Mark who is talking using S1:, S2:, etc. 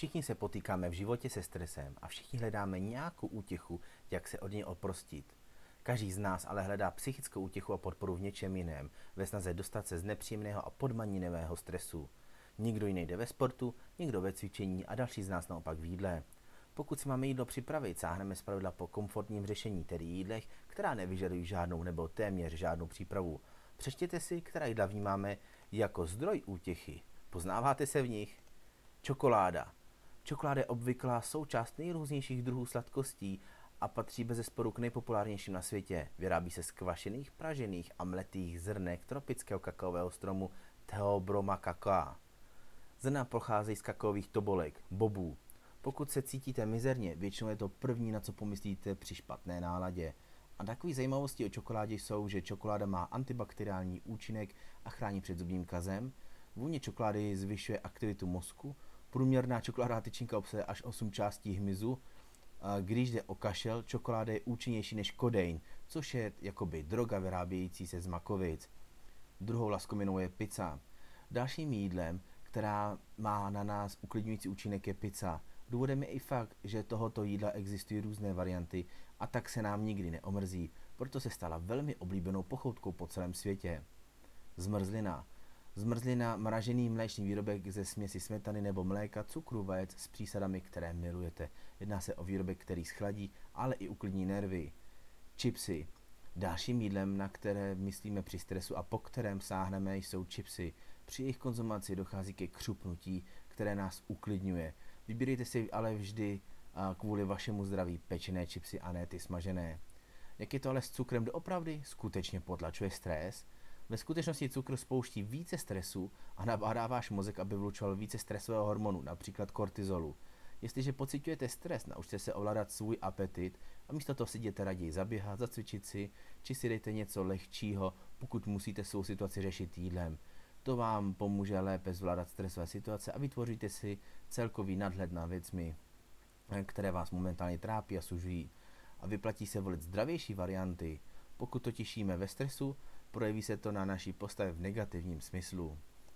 S1: Všichni se potýkáme v životě se stresem a všichni hledáme nějakou útěchu, jak se od něj oprostit. Každý z nás ale hledá psychickou útěchu a podporu v něčem jiném, ve snaze dostat se z nepříjemného a podmaninného stresu. Nikdo jiný jde ve sportu, nikdo ve cvičení a další z nás naopak v jídle. Pokud si máme jídlo připravit, sáhneme zpravidla po komfortním řešení, tedy jídlech, která nevyžadují žádnou nebo téměř žádnou přípravu. Přečtěte si, která jídla vnímáme jako zdroj útěchy. Poznáváte se v nich? Čokoláda. Čokoláda je obvyklá součást nejrůznějších druhů sladkostí a patří bez zesporu k nejpopulárnějším na světě. Vyrábí se z kvašených, pražených a mletých zrnek tropického kakaového stromu Theobroma cacao. Zrna pocházejí z kakaových tobolek, bobů. Pokud se cítíte mizerně, většinou je to první, na co pomyslíte při špatné náladě. A takové zajímavosti o čokoládě jsou, že čokoláda má antibakteriální účinek a chrání před zubním kazem, vůně čokolády zvyšuje aktivitu mozku, průměrná čokoládová tyčinka obsahuje až 8 částí hmyzu, když jde o kašel, čokoláda je účinnější než kodein, což je jakoby droga vyrábějící se z makovic. Druhou laskominou je pizza. Dalším jídlem, která má na nás uklidňující účinek, je pizza. Důvodem je i fakt, že tohoto jídla existují různé varianty a tak se nám nikdy neomrzí, proto se stala velmi oblíbenou pochoutkou po celém světě. Zmrzlina. Zmrzlina, mražený mléčný výrobek ze směsi smetany nebo mléka, cukru, vajec s přísadami, které milujete. Jedná se o výrobek, který schladí, ale i uklidní nervy. Chipsy. Dalším jídlem, na které myslíme při stresu a po kterém sáhneme, jsou chipsy. Při jejich konzumaci dochází ke křupnutí, které nás uklidňuje. Vybírejte si ale vždy kvůli vašemu zdraví pečené chipsy a ne ty smažené. Jak je to ale s cukrem doopravdy? Skutečně potlačuje stres? Ve skutečnosti cukr spouští více stresu a nabádá váš mozek, aby vlučoval více stresového hormonu, například kortizolu. Jestliže pocitujete stres, naučte se ovládat svůj apetit a místo toho si jděte raději zaběhat, zacvičit si, či si dejte něco lehčího, pokud musíte svou situaci řešit jídlem. To vám pomůže lépe zvládat stresové situace a vytvoříte si celkový nadhled na věcmi, které vás momentálně trápí a sužují. A vyplatí se volit zdravější varianty. Pokud to těšíme ve stresu, projeví se to na naší postavě v negativním smyslu.